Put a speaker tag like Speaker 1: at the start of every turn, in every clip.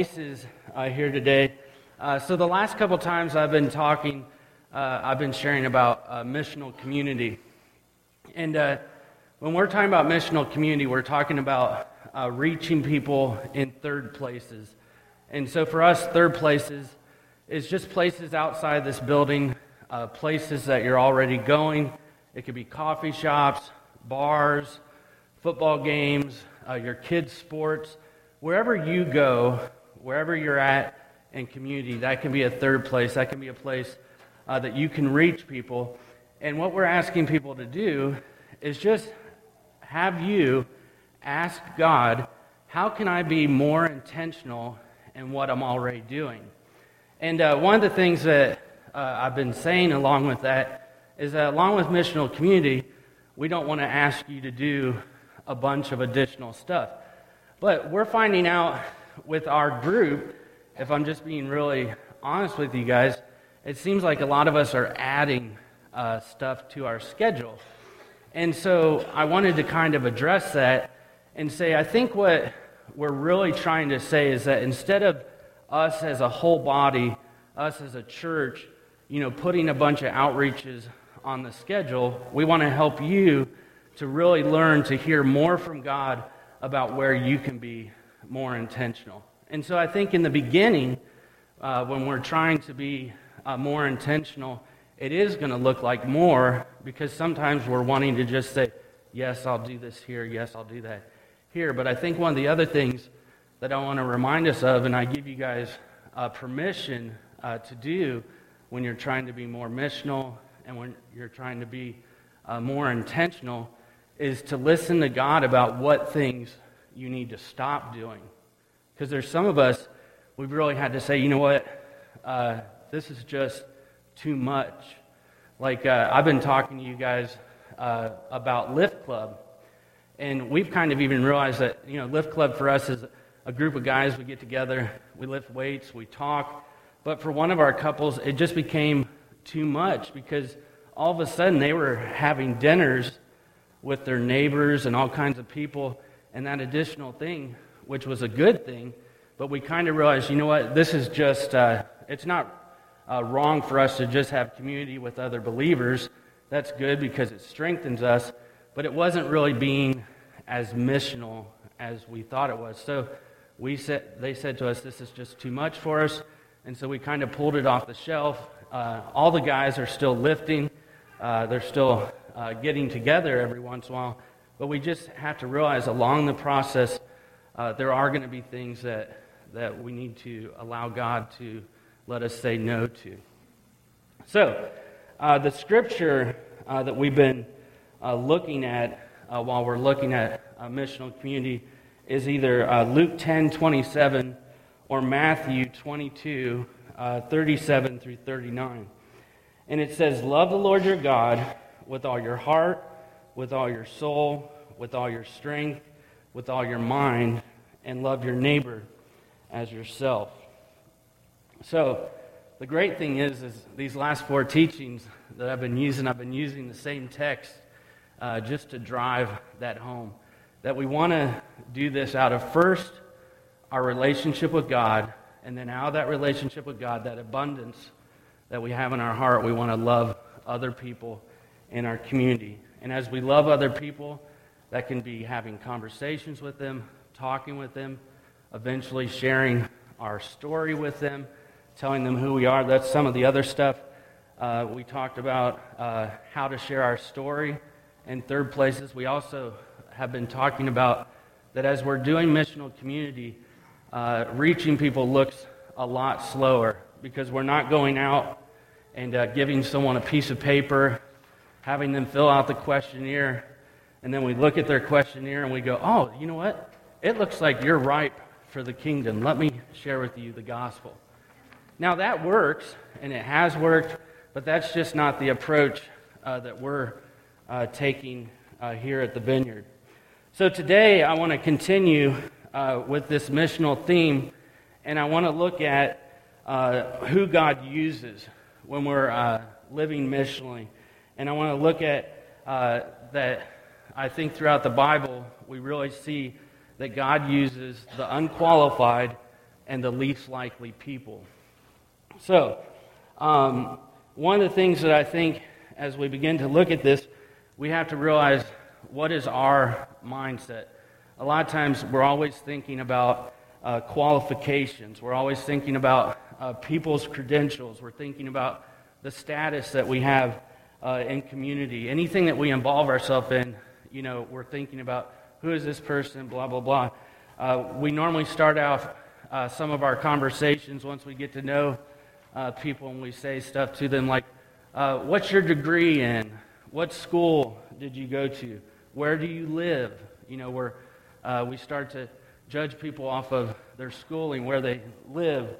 Speaker 1: places uh, here today. Uh, so, the last couple times I've been talking, uh, I've been sharing about uh, missional community. And uh, when we're talking about missional community, we're talking about uh, reaching people in third places. And so, for us, third places is just places outside this building, places that you're already going. It could be coffee shops, bars, football games, your kids' sports. Wherever you go, wherever you're at in community, that can be a third place. That can be a place uh, that you can reach people. And what we're asking people to do is just have you ask God, how can I be more intentional in what I'm already doing? And uh, one of the things that uh, I've been saying along with that is that along with missional community, we don't want to ask you to do a bunch of additional stuff. But we're finding out with our group, if I'm just being really honest with you guys, it seems like a lot of us are adding uh, stuff to our schedule. And so I wanted to kind of address that and say, I think what we're really trying to say is that instead of us as a whole body, us as a church, you know, putting a bunch of outreaches on the schedule, we want to help you to really learn to hear more from God about where you can be more intentional. And so I think in the beginning, uh, when we're trying to be uh, more intentional, it is going to look like more because sometimes we're wanting to just say, yes, I'll do this here, yes, I'll do that here. But I think one of the other things that I want to remind us of, and I give you guys uh, permission uh, to do when you're trying to be more missional and when you're trying to be uh, more intentional, is to listen to God about what things you need to stop doing. Because there's some of us, we've really had to say, you know what, uh, this is just too much. Like, uh, I've been talking to you guys uh, about Lift Club. And we've kind of even realized that, you know, Lift Club for us is a group of guys. We get together, we lift weights, we talk. But for one of our couples, it just became too much because all of a sudden they were having dinners with their neighbors and all kinds of people and that additional thing, which was a good thing, but we kind of realized, you know what, this is just, uh, it's not uh, wrong for us to just have community with other believers. That's good because it strengthens us, but it wasn't really being as missional as we thought it was. So we said, they said to us, this is just too much for us, and so we kind of pulled it off the shelf. Uh, all the guys are still lifting, uh, they're still uh, getting together every once in a while but we just have to realize along the process, uh, there are going to be things that, that we need to allow God to let us say no to. So, uh, the scripture uh, that we've been uh, looking at uh, while we're looking at a missional community is either uh, Luke 10 27 or Matthew 22 37 through 39. And it says, Love the Lord your God with all your heart with all your soul, with all your strength, with all your mind, and love your neighbor as yourself. So, the great thing is, is these last four teachings that I've been using, I've been using the same text uh, just to drive that home. That we want to do this out of first our relationship with God, and then out of that relationship with God, that abundance that we have in our heart, we want to love other people in our community. And as we love other people, that can be having conversations with them, talking with them, eventually sharing our story with them, telling them who we are. That's some of the other stuff. Uh, we talked about uh, how to share our story. In third places, we also have been talking about that as we're doing missional community, uh, reaching people looks a lot slower because we're not going out and uh, giving someone a piece of paper having them fill out the questionnaire, and then we look at their questionnaire and we go, oh, you know what? It looks like you're ripe for the kingdom. Let me share with you the gospel. Now, that works, and it has worked, but that's just not the approach uh, that we're uh, taking uh, here at the vineyard. So, today I want to continue uh, with this missional theme, and I want to look at uh, who God uses when we're uh, living missionally. And I want to look at uh, that. I think throughout the Bible, we really see that God uses the unqualified and the least likely people. So, um, one of the things that I think as we begin to look at this, we have to realize what is our mindset. A lot of times we're always thinking about uh, qualifications, we're always thinking about uh, people's credentials, we're thinking about the status that we have uh, in community. Anything that we involve ourselves in, you know, we're thinking about who is this person, blah, blah, blah. Uh, we normally start out uh, some of our conversations once we get to know uh, people and we say stuff to them like, uh, What's your degree in? What school did you go to? Where do you live? You know, where uh, we start to judge people off of their schooling, where they live.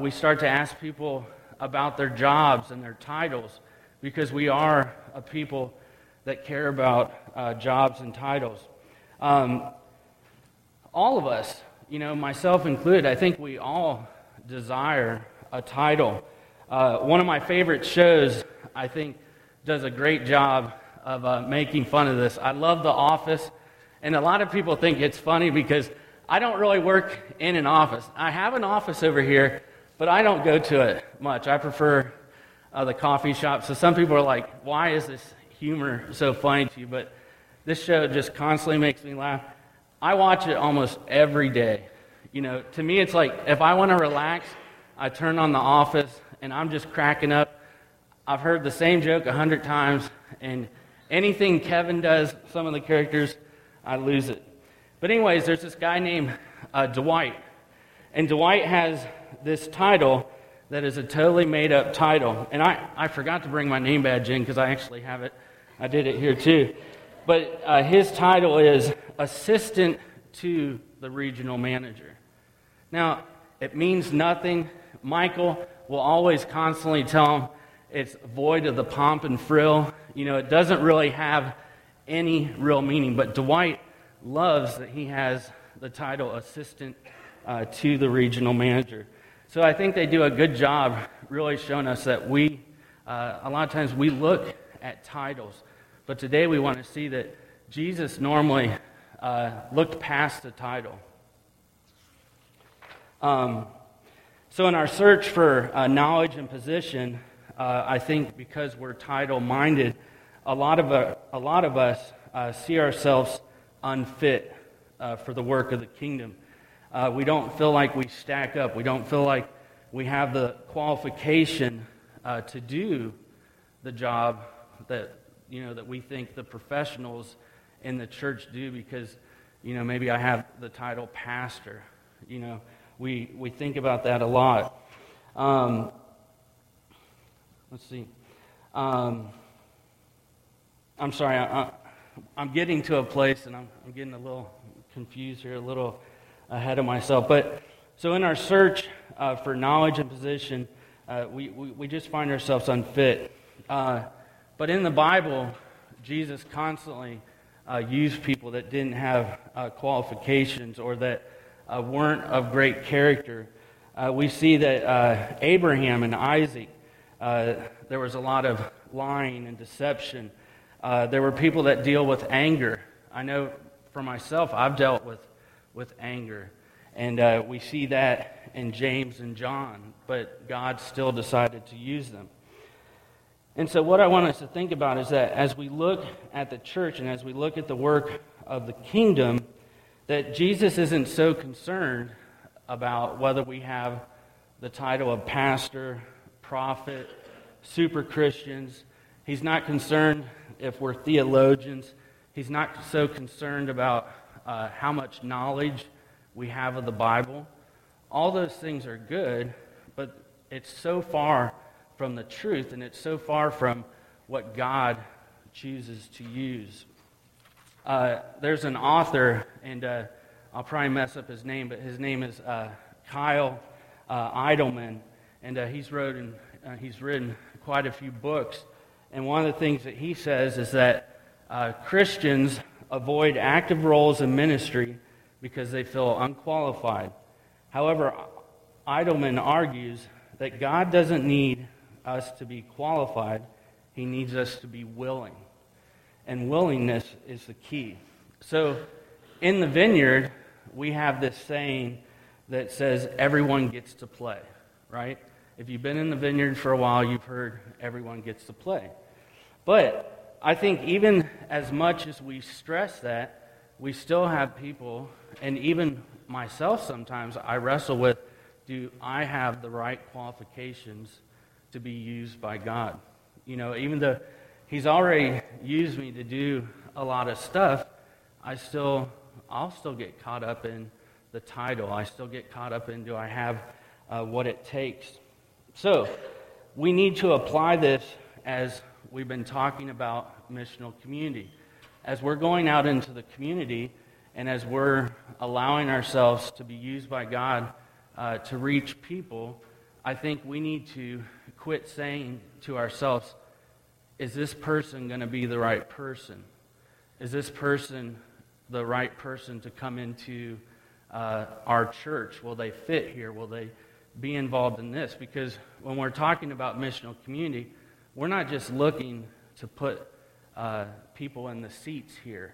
Speaker 1: we start to ask people about their jobs and their titles because we are a people that care about uh, jobs and titles. Um, all of us, you know, myself included, I think we all desire a title. Uh, one of my favorite shows, I think, does a great job of uh, making fun of this. I love The Office, and a lot of people think it's funny because I don't really work in an office. I have an office over here, but I don't go to it much. I prefer uh, the coffee shop. So some people are like, why is this humor so funny to you? But this show just constantly makes me laugh. I watch it almost every day. You know, to me, it's like if I want to relax, I turn on The Office and I'm just cracking up. I've heard the same joke a hundred times, and anything Kevin does, some of the characters, I lose it. But, anyways, there's this guy named uh, Dwight, and Dwight has this title that is a totally made up title. And I, I forgot to bring my name badge in because I actually have it. I did it here too. But uh, his title is Assistant to the Regional Manager. Now, it means nothing. Michael will always constantly tell him it's void of the pomp and frill. You know, it doesn't really have any real meaning. But Dwight loves that he has the title Assistant uh, to the Regional Manager. So I think they do a good job really showing us that we, uh, a lot of times we look at titles, but today we want to see that Jesus normally uh, looked past the title. Um, so in our search for uh, knowledge and position, uh, I think because we're title minded, a lot of, uh, a lot of us uh, see ourselves unfit for the work of the kingdom uh, we don't feel like we stack up. We don't feel like we have the qualification uh, to do the job that you know that we think the professionals in the church do because you know maybe I have the title pastor. You know, we we think about that a lot. Um, let's see. Um, I'm sorry. I, am getting to a place, and I'm, I'm getting a little confused here, a little ahead of myself. But so in our search uh, for knowledge and position, uh, we, we, we, just find ourselves unfit. Uh, but in the Bible, Jesus constantly uh, used people that didn't have uh, qualifications or that uh, weren't of great character. we see that Abraham and Isaac, there was a lot of lying and deception. there were people that deal with anger. I know for myself, I've dealt with with anger. And uh, we see that in James and John, but God still decided to use them. And so, what I want us to think about is that as we look at the church and as we look at the work of the kingdom, that Jesus isn't so concerned about whether we have the title of pastor, prophet, super Christians. He's not concerned if we're theologians. He's not so concerned about uh, how much knowledge we have of the Bible. All those things are good, but it's so far from the truth and it's so far from what God chooses to use. Uh, there's an author, and uh, I'll probably mess up his name, but his name is uh, Kyle uh, Idleman, and uh, he's, wrote and, he's written quite a few books. And one of the things that he says is that Christians avoid active roles in ministry because they feel unqualified. However, Idleman argues that God doesn't need us to be qualified, He needs us to be willing. And willingness is the key. So, in the vineyard, we have this saying that says everyone gets to play, right? If you've been in the vineyard for a while, you've heard everyone gets to play. But I think even as much as we stress that, we still have people, and even myself sometimes, I wrestle with do I have the right qualifications to be used by God? You know, even though He's already used me to do a lot of stuff, I still, I'll still get caught up in the title. I still get caught up in do I have uh, what it takes? So, we need to apply this as we've been talking about missional community. As we're going out into the community and as we're allowing ourselves to be used by God uh, to reach people, I think we need to quit saying to ourselves, is this person going to be the right person? Is this person the right person to come into uh, our church? Will they fit here? Will they be involved in this? Because when we're talking about missional community, we're not just looking to put uh, people in the seats here.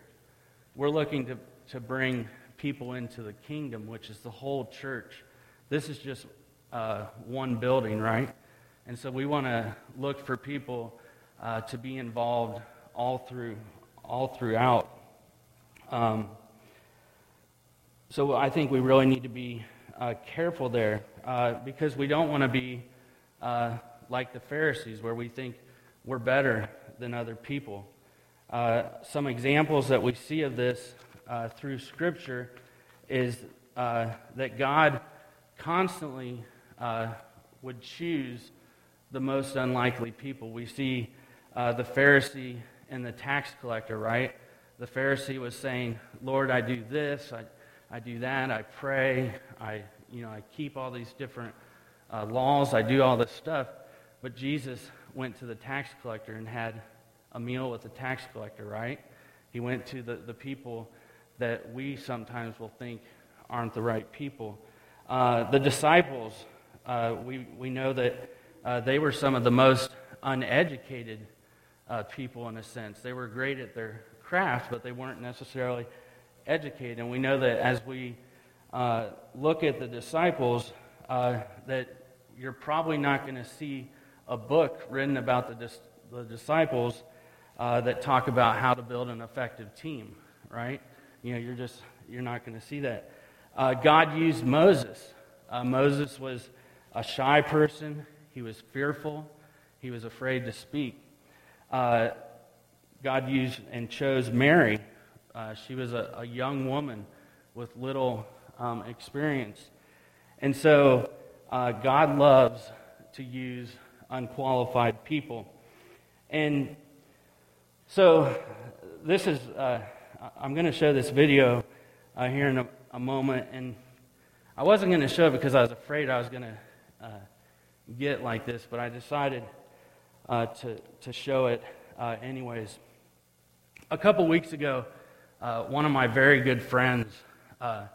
Speaker 1: We're looking to, to bring people into the kingdom, which is the whole church. This is just uh, one building, right? And so we want to look for people uh, to be involved all through, all throughout. Um, so I think we really need to be uh, careful there uh, because we don't want to be uh, like the Pharisees where we think we're better than other people. Uh, some examples that we see of this uh, through Scripture is uh, that God constantly would choose the most unlikely people. We see the Pharisee and the tax collector, right? The Pharisee was saying, Lord, I do this, I I do that. I pray. I, you know, I keep all these different uh, laws. I do all this stuff. But Jesus went to the tax collector and had a meal with the tax collector, right? He went to the, the people that we sometimes will think aren't the right people. Uh, the disciples, uh, we, we know that uh, they were some of the most uneducated uh, people in a sense. They were great at their craft, but they weren't necessarily educated. And we know that as we uh, look at the disciples, uh, that you're probably not going to see a book written about the, dis- the disciples uh, that talk about how to build an effective team, right? You know, you're just you're not going to see that. Uh, God used Moses. Uh, Moses was a shy person. He was fearful. He was afraid to speak. Uh, God used and chose Mary uh, she was a, a, young woman with little um, experience. And so uh, God loves to use unqualified people. And so this is, uh, I'm going to show this video uh, here in a, a, moment. And I wasn't going to show it because I was afraid I was going to uh, get like this, but I decided uh, to, to show it anyways. A couple weeks ago, uh, one of my very good friends uh,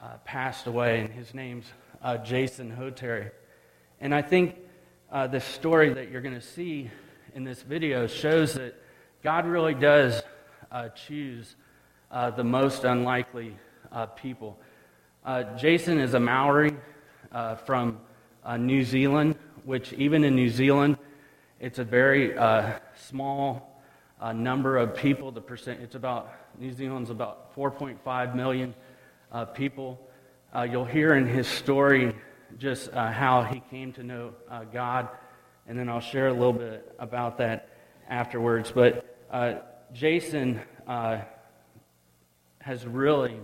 Speaker 1: uh, passed away, and his name's uh, Jason Hoteri. And I think uh, the story that you're going to see in this video shows that God really does uh, choose the most unlikely people. Jason is a Maori from New Zealand, which even in New Zealand, it's a very small number of people. The percent, it's about New Zealand's about 4.5 million uh, people. Uh, you'll hear in his story just uh, how he came to know uh, God, and then I'll share a little bit about that afterwards. But uh, Jason uh, has really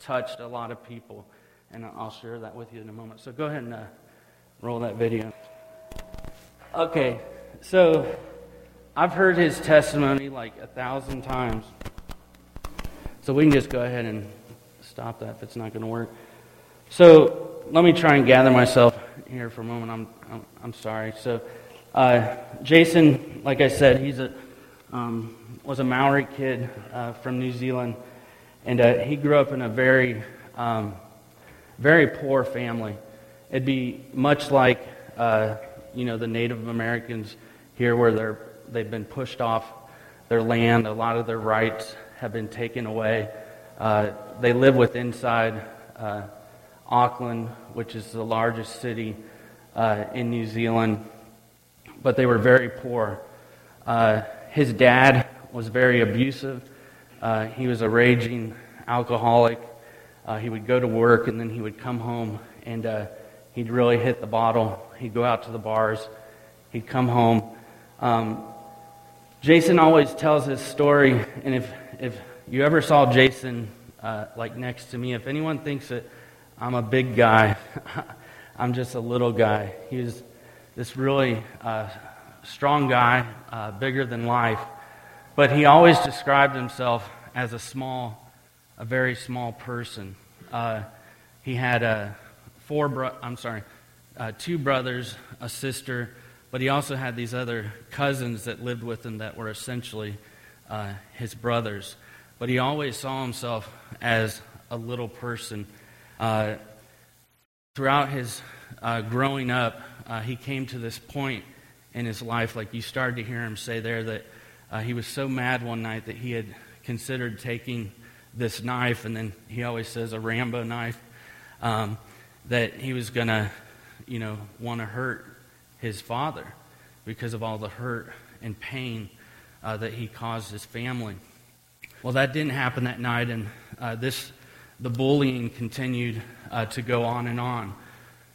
Speaker 1: touched a lot of people, and I'll share that with you in a moment. So go ahead and roll that video. Okay, so I've heard his testimony like a thousand times. So we can just go ahead and stop that if it's not going to work. So let me try and gather myself here for a moment. I'm, I'm, I'm sorry. So uh, Jason, like I said, he's a um, was a Maori kid uh, from New Zealand, and uh, he grew up in a very um, very poor family. It'd be much like uh, you know the Native Americans here, where they're they've been pushed off their land, a lot of their rights have been taken away. Uh, they live with inside uh, Auckland, which is the largest city uh, in New Zealand, but they were very poor. Uh, his dad was very abusive. Uh, he was a raging alcoholic. Uh, he would go to work and then he would come home and uh, he'd really hit the bottle. He'd go out to the bars. He'd come home. Um, Jason always tells his story, and if, if you ever saw Jason uh, like next to me, if anyone thinks that I'm a big guy, I'm just a little guy. He was this really uh, strong guy, uh, bigger than life, but he always described himself as a small, a very small person. Uh, he had a four, bro- I'm sorry, uh, two brothers, a sister, but he also had these other cousins that lived with him that were essentially uh, his brothers. But he always saw himself as a little person. Throughout his uh, growing up, uh, he came to this point in his life, like you started to hear him say there, that uh, he was so mad one night that he had considered taking this knife, and then he always says a Rambo knife, um, that he was going to, you know, want to hurt his father because of all the hurt and pain uh, that he caused his family. Well, that didn't happen that night, and uh, this the bullying continued uh, to go on and on.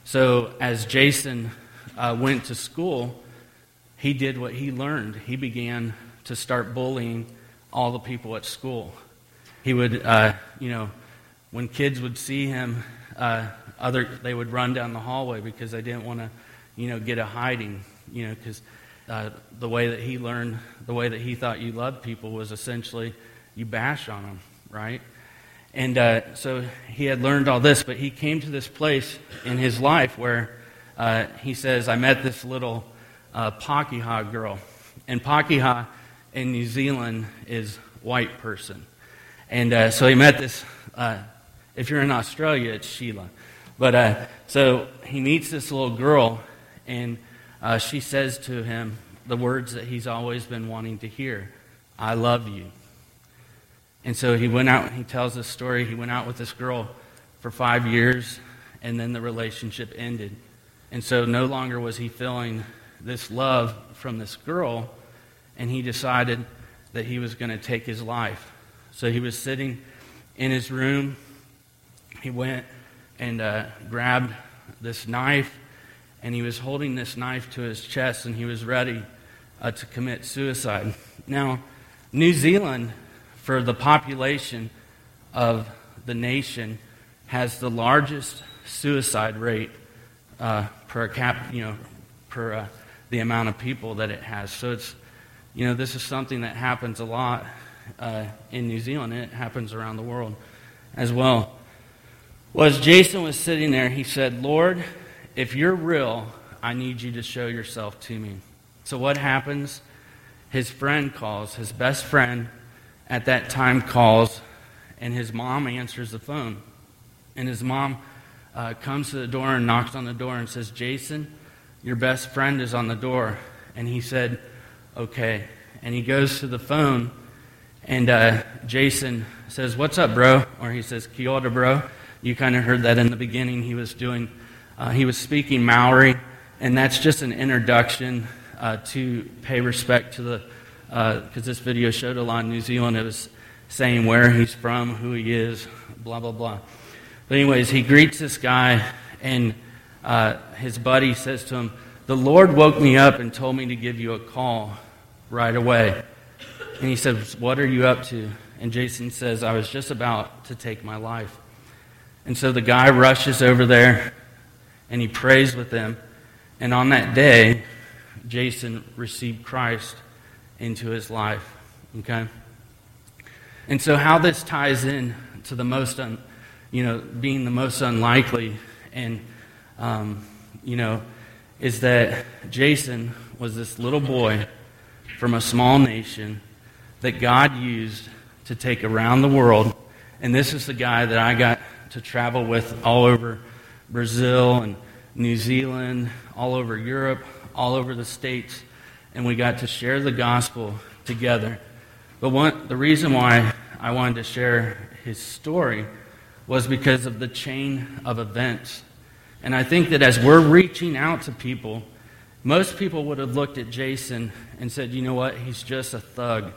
Speaker 1: So as Jason uh, went to school, he did what he learned. He began to start bullying all the people at school. He would, uh, you know, when kids would see him, uh, other they would run down the hallway because they didn't want to you know, get a hiding, you know, because uh, the way that he learned, the way that he thought you loved people was essentially you bash on them, right? And uh, so he had learned all this, but he came to this place in his life where uh, he says, I met this little uh, Pakeha girl. And Pakeha in New Zealand is white person. And uh, so he met this, uh, if you're in Australia, it's Sheila. But uh, so he meets this little girl, and uh, she says to him the words that he's always been wanting to hear I love you. And so he went out, and he tells this story. He went out with this girl for five years, and then the relationship ended. And so no longer was he feeling this love from this girl, and he decided that he was going to take his life. So he was sitting in his room. He went and uh, grabbed this knife and he was holding this knife to his chest and he was ready uh, to commit suicide. Now, New Zealand, for the population of the nation, has the largest suicide rate uh, per cap, you know, per uh, the amount of people that it has. So it's, you know, this is something that happens a lot uh, in New Zealand, and it happens around the world as well. Well, as Jason was sitting there, he said, Lord, if you're real, I need you to show yourself to me. So what happens? His friend calls, his best friend at that time calls, and his mom answers the phone. And his mom uh, comes to the door and knocks on the door and says, Jason, your best friend is on the door. And he said, Okay. And he goes to the phone, and uh, Jason says, What's up, bro? Or he says, Kia bro. You kind of heard that in the beginning. He was doing uh, he was speaking Maori, and that's just an introduction uh, to pay respect to the, because uh, this video showed a lot in New Zealand. It was saying where he's from, who he is, blah, blah, blah. But, anyways, he greets this guy, and uh, his buddy says to him, The Lord woke me up and told me to give you a call right away. And he says, What are you up to? And Jason says, I was just about to take my life. And so the guy rushes over there and he prays with them. And on that day, Jason received Christ into his life. Okay? And so, how this ties in to the most, un, you know, being the most unlikely, and, um, you know, is that Jason was this little boy from a small nation that God used to take around the world. And this is the guy that I got to travel with all over Brazil and New Zealand, all over Europe, all over the States, and we got to share the gospel together. But the reason why I wanted to share his story was because of the chain of events. And I think that as we're reaching out to people, most people would have looked at Jason and said, you know what? He's just a thug.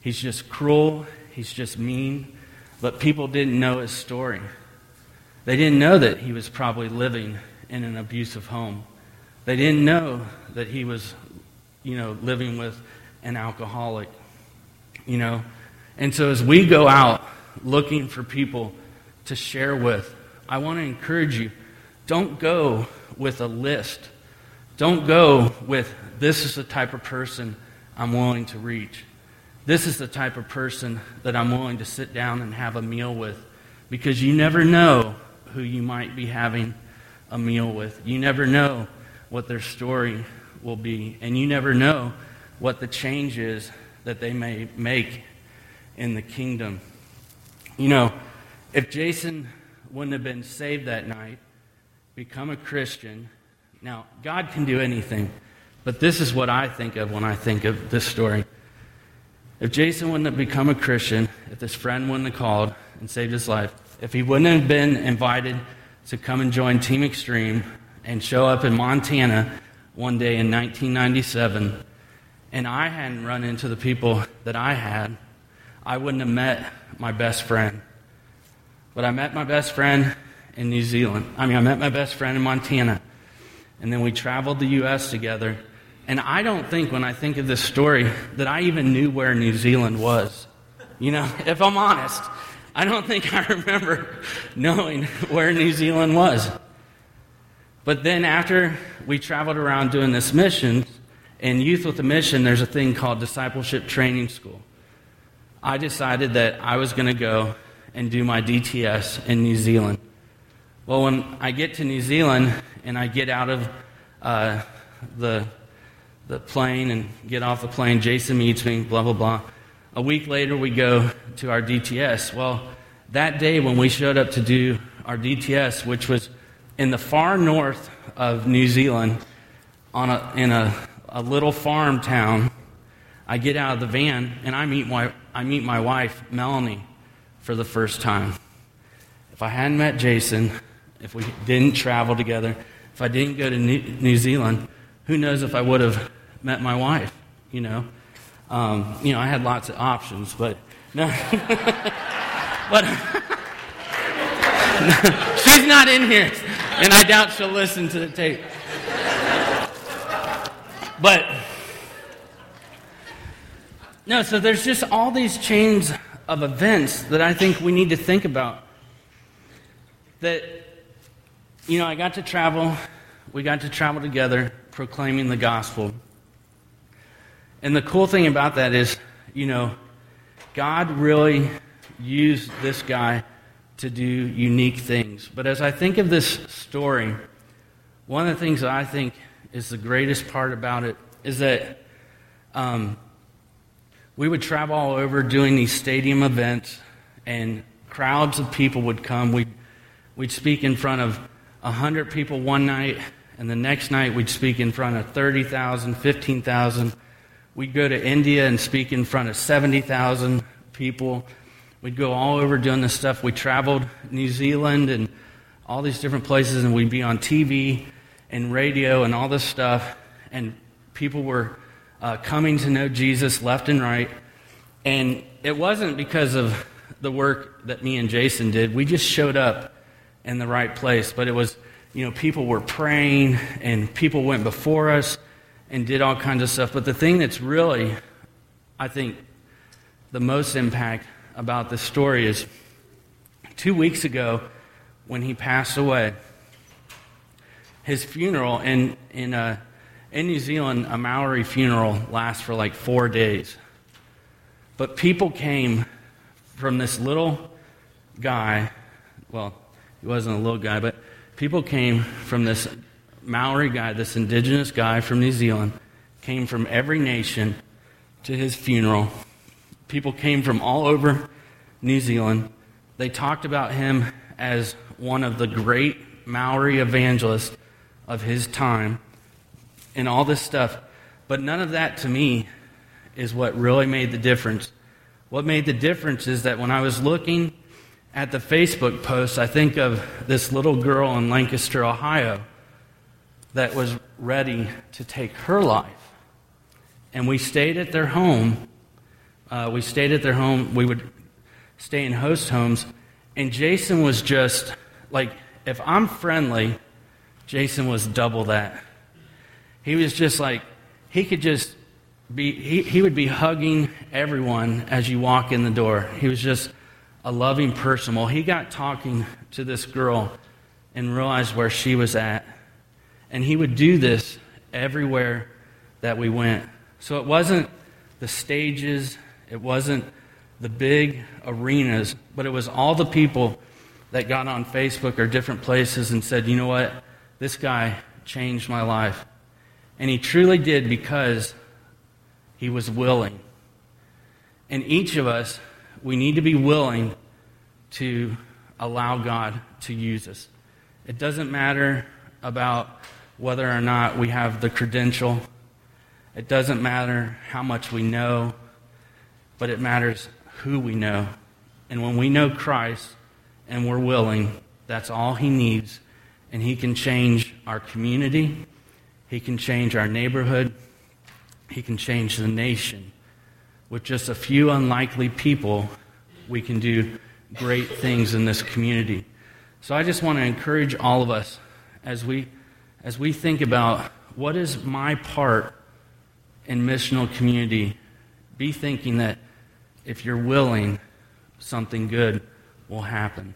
Speaker 1: He's just cruel. He's just mean. But people didn't know his story. They didn't know that he was probably living in an abusive home. They didn't know that he was, you know, living with an alcoholic, you know. And so as we go out looking for people to share with, I want to encourage you don't go with a list. Don't go with, this is the type of person I'm willing to reach. This is the type of person that I'm willing to sit down and have a meal with. Because you never know who you might be having a meal with. You never know what their story will be. And you never know what the change is that they may make in the kingdom. You know, if Jason wouldn't have been saved that night, become a Christian, now, God can do anything, but this is what I think of when I think of this story. If Jason wouldn't have become a Christian, if this friend wouldn't have called and saved his life, if he wouldn't have been invited to come and join Team Extreme and show up in Montana one day in 1997, and I hadn't run into the people that I had, I wouldn't have met my best friend. But I met my best friend in New Zealand. I mean, I met my best friend in Montana. And then we traveled the U.S. together. And I don't think, when I think of this story, that I even knew where New Zealand was. You know, if I'm honest, I don't think I remember knowing where New Zealand was. But then after we traveled around doing this mission, in Youth with a Mission, there's a thing called Discipleship Training School. I decided that I was going to go and do my DTS in New Zealand. Well, when I get to New Zealand and I get out of uh, the, the plane and get off the plane, Jason meets me, blah, blah, blah. A week later, we go to our DTS. Well, that day when we showed up to do our DTS, which was in the far north of New Zealand, on a, in a, a little farm town, I get out of the van and I meet, my, I meet my wife, Melanie, for the first time. If I hadn't met Jason, if we didn't travel together, if I didn't go to New Zealand, who knows if I would have met my wife, you know? Um, you know, I had lots of options, but no. but she's not in here, and I doubt she'll listen to the tape. But no, so there's just all these chains of events that I think we need to think about. That you know, I got to travel, we got to travel together proclaiming the gospel. And the cool thing about that is, you know, God really used this guy to do unique things. But as I think of this story, one of the things that I think is the greatest part about it is that um, we would travel all over doing these stadium events, and crowds of people would come. We'd, we'd speak in front of 100 people one night, and the next night we'd speak in front of 30,000, 15,000. We'd go to India and speak in front of 70,000 people. We'd go all over doing this stuff. We traveled New Zealand and all these different places, and we'd be on TV and radio and all this stuff. And people were uh, coming to know Jesus left and right. And it wasn't because of the work that me and Jason did. We just showed up in the right place. But it was, you know, people were praying and people went before us and did all kinds of stuff. But the thing that's really, I think, the most impact about this story is two weeks ago when he passed away, his funeral in, in, uh, in New Zealand, a Maori funeral lasts for like four days. But people came from this little guy, well, he wasn't a little guy, but people came from this Maori guy, this indigenous guy from New Zealand, came from every nation to his funeral. People came from all over New Zealand. They talked about him as one of the great Maori evangelists of his time and all this stuff. But none of that to me is what really made the difference. What made the difference is that when I was looking at the Facebook post, I think of this little girl in Lancaster, Ohio, that was ready to take her life. And we stayed at their home. Uh, we stayed at their home. We would stay in host homes. And Jason was just like, if I'm friendly, Jason was double that. He was just like, he could just be, he, he would be hugging everyone as you walk in the door. He was just a loving person. Well, he got talking to this girl and realized where she was at. And he would do this everywhere that we went. So it wasn't the stages, it wasn't the big arenas, but it was all the people that got on Facebook or different places and said, you know what? This guy changed my life. And he truly did because he was willing. And each of us, we need to be willing to allow God to use us. It doesn't matter about whether or not we have the credential, it doesn't matter how much we know, but it matters who we know. And when we know Christ and we're willing, that's all He needs. And He can change our community, He can change our neighborhood, He can change the nation. With just a few unlikely people, we can do great things in this community. So I just want to encourage all of us as we, as we think about what is my part in missional community, be thinking that if you're willing, something good will happen.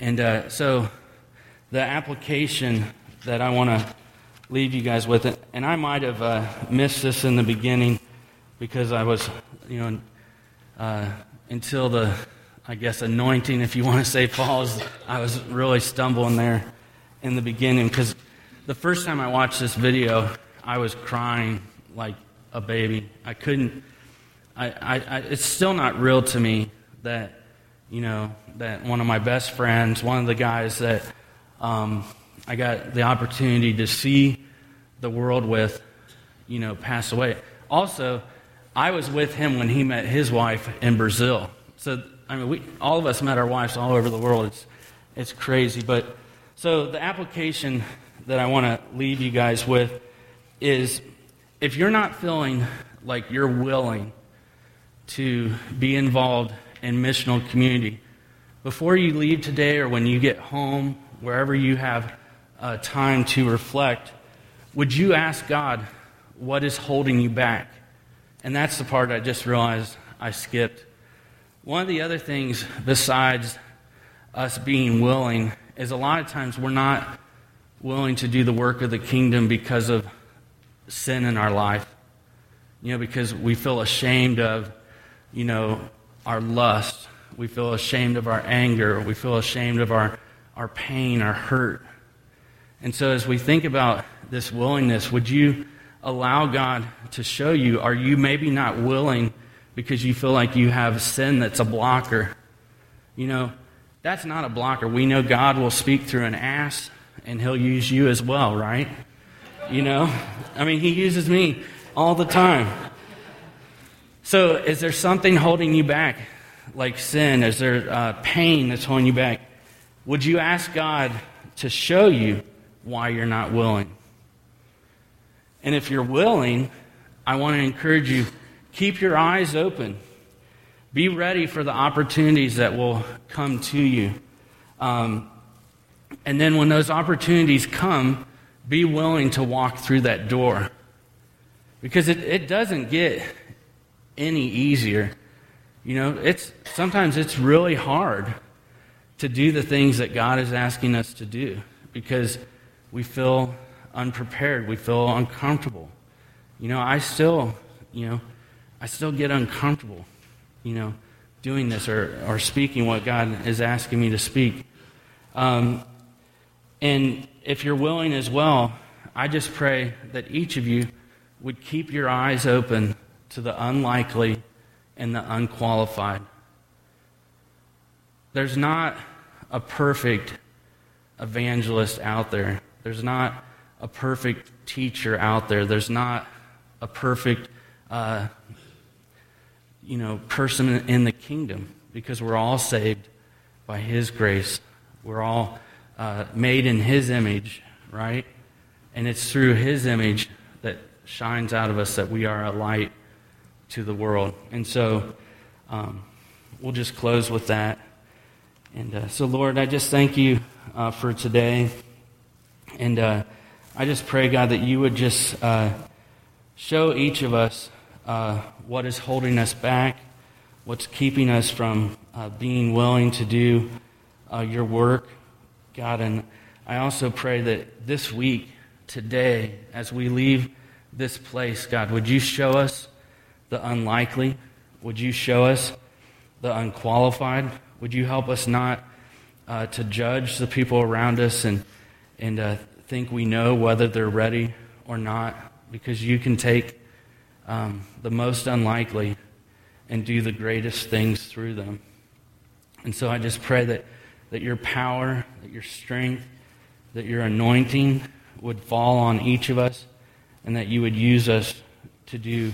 Speaker 1: And uh, so, the application that I want to leave you guys with, and I might have uh, missed this in the beginning because I was, you know, uh, until the, I guess, anointing, if you want to say, falls, I was really stumbling there in the beginning because the first time I watched this video, I was crying like a baby. I couldn't I, I, it's still not real to me that, you know, that one of my best friends, one of the guys that um, I got the opportunity to see the world with, you know, pass away. Also, I was with him when he met his wife in Brazil. So, I mean, we, all of us met our wives all over the world. It's, it's crazy. But so the application that I want to leave you guys with is if you're not feeling like you're willing to be involved in missional community. Before you leave today or when you get home, wherever you have uh, time to reflect, would you ask God what is holding you back? And that's the part I just realized I skipped. One of the other things besides us being willing is a lot of times we're not willing to do the work of the kingdom because of sin in our life. You know, because we feel ashamed of you know, our lust. We feel ashamed of our anger. We feel ashamed of our, our pain, our hurt. And so, as we think about this willingness, would you allow God to show you? Are you maybe not willing because you feel like you have sin that's a blocker? You know, that's not a blocker. We know God will speak through an ass and he'll use you as well, right? You know? I mean, he uses me all the time. So, is there something holding you back, like sin? Is there uh, pain that's holding you back? Would you ask God to show you why you're not willing? And if you're willing, I want to encourage you keep your eyes open. Be ready for the opportunities that will come to you. Um, and then when those opportunities come, be willing to walk through that door. Because it, it doesn't get any easier. You know, it's sometimes it's really hard to do the things that God is asking us to do because we feel unprepared, we feel uncomfortable. You know, I still, you know, I still get uncomfortable, you know, doing this or, or speaking what God is asking me to speak. Um, and if you're willing as well, I just pray that each of you would keep your eyes open to the unlikely and the unqualified. There's not a perfect evangelist out there. There's not a perfect teacher out there. There's not a perfect, uh, you know, person in the kingdom. because we're all saved by His grace. We're all uh, made in His image, right? And it's through His image that shines out of us that we are a light to the world. And so um, we'll just close with that. And uh, so, Lord, I just thank you uh, for today. And uh, I just pray, God, that you would just uh, show each of us uh, what is holding us back, what's keeping us from uh, being willing to do your work, God. And I also pray that this week, today, as we leave this place, God, would you show us the unlikely? Would you show us the unqualified? Would you help us not uh, to judge the people around us and, and uh, think we know whether they're ready or not? Because you can take um, the most unlikely and do the greatest things through them. And so I just pray that, that your power, that your strength, that your anointing would fall on each of us, and that you would use us to do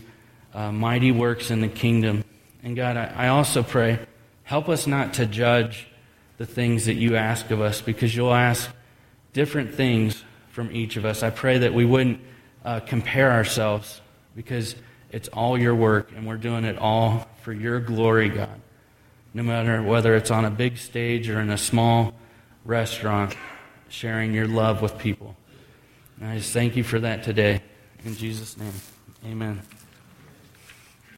Speaker 1: uh, mighty works in the kingdom. And God, I, I also pray, help us not to judge the things that you ask of us because you'll ask different things from each of us. I pray that we wouldn't uh, compare ourselves because it's all your work and we're doing it all for your glory, God. No matter whether it's on a big stage or in a small restaurant, sharing your love with people. And I just thank you for that today. In Jesus' name, amen.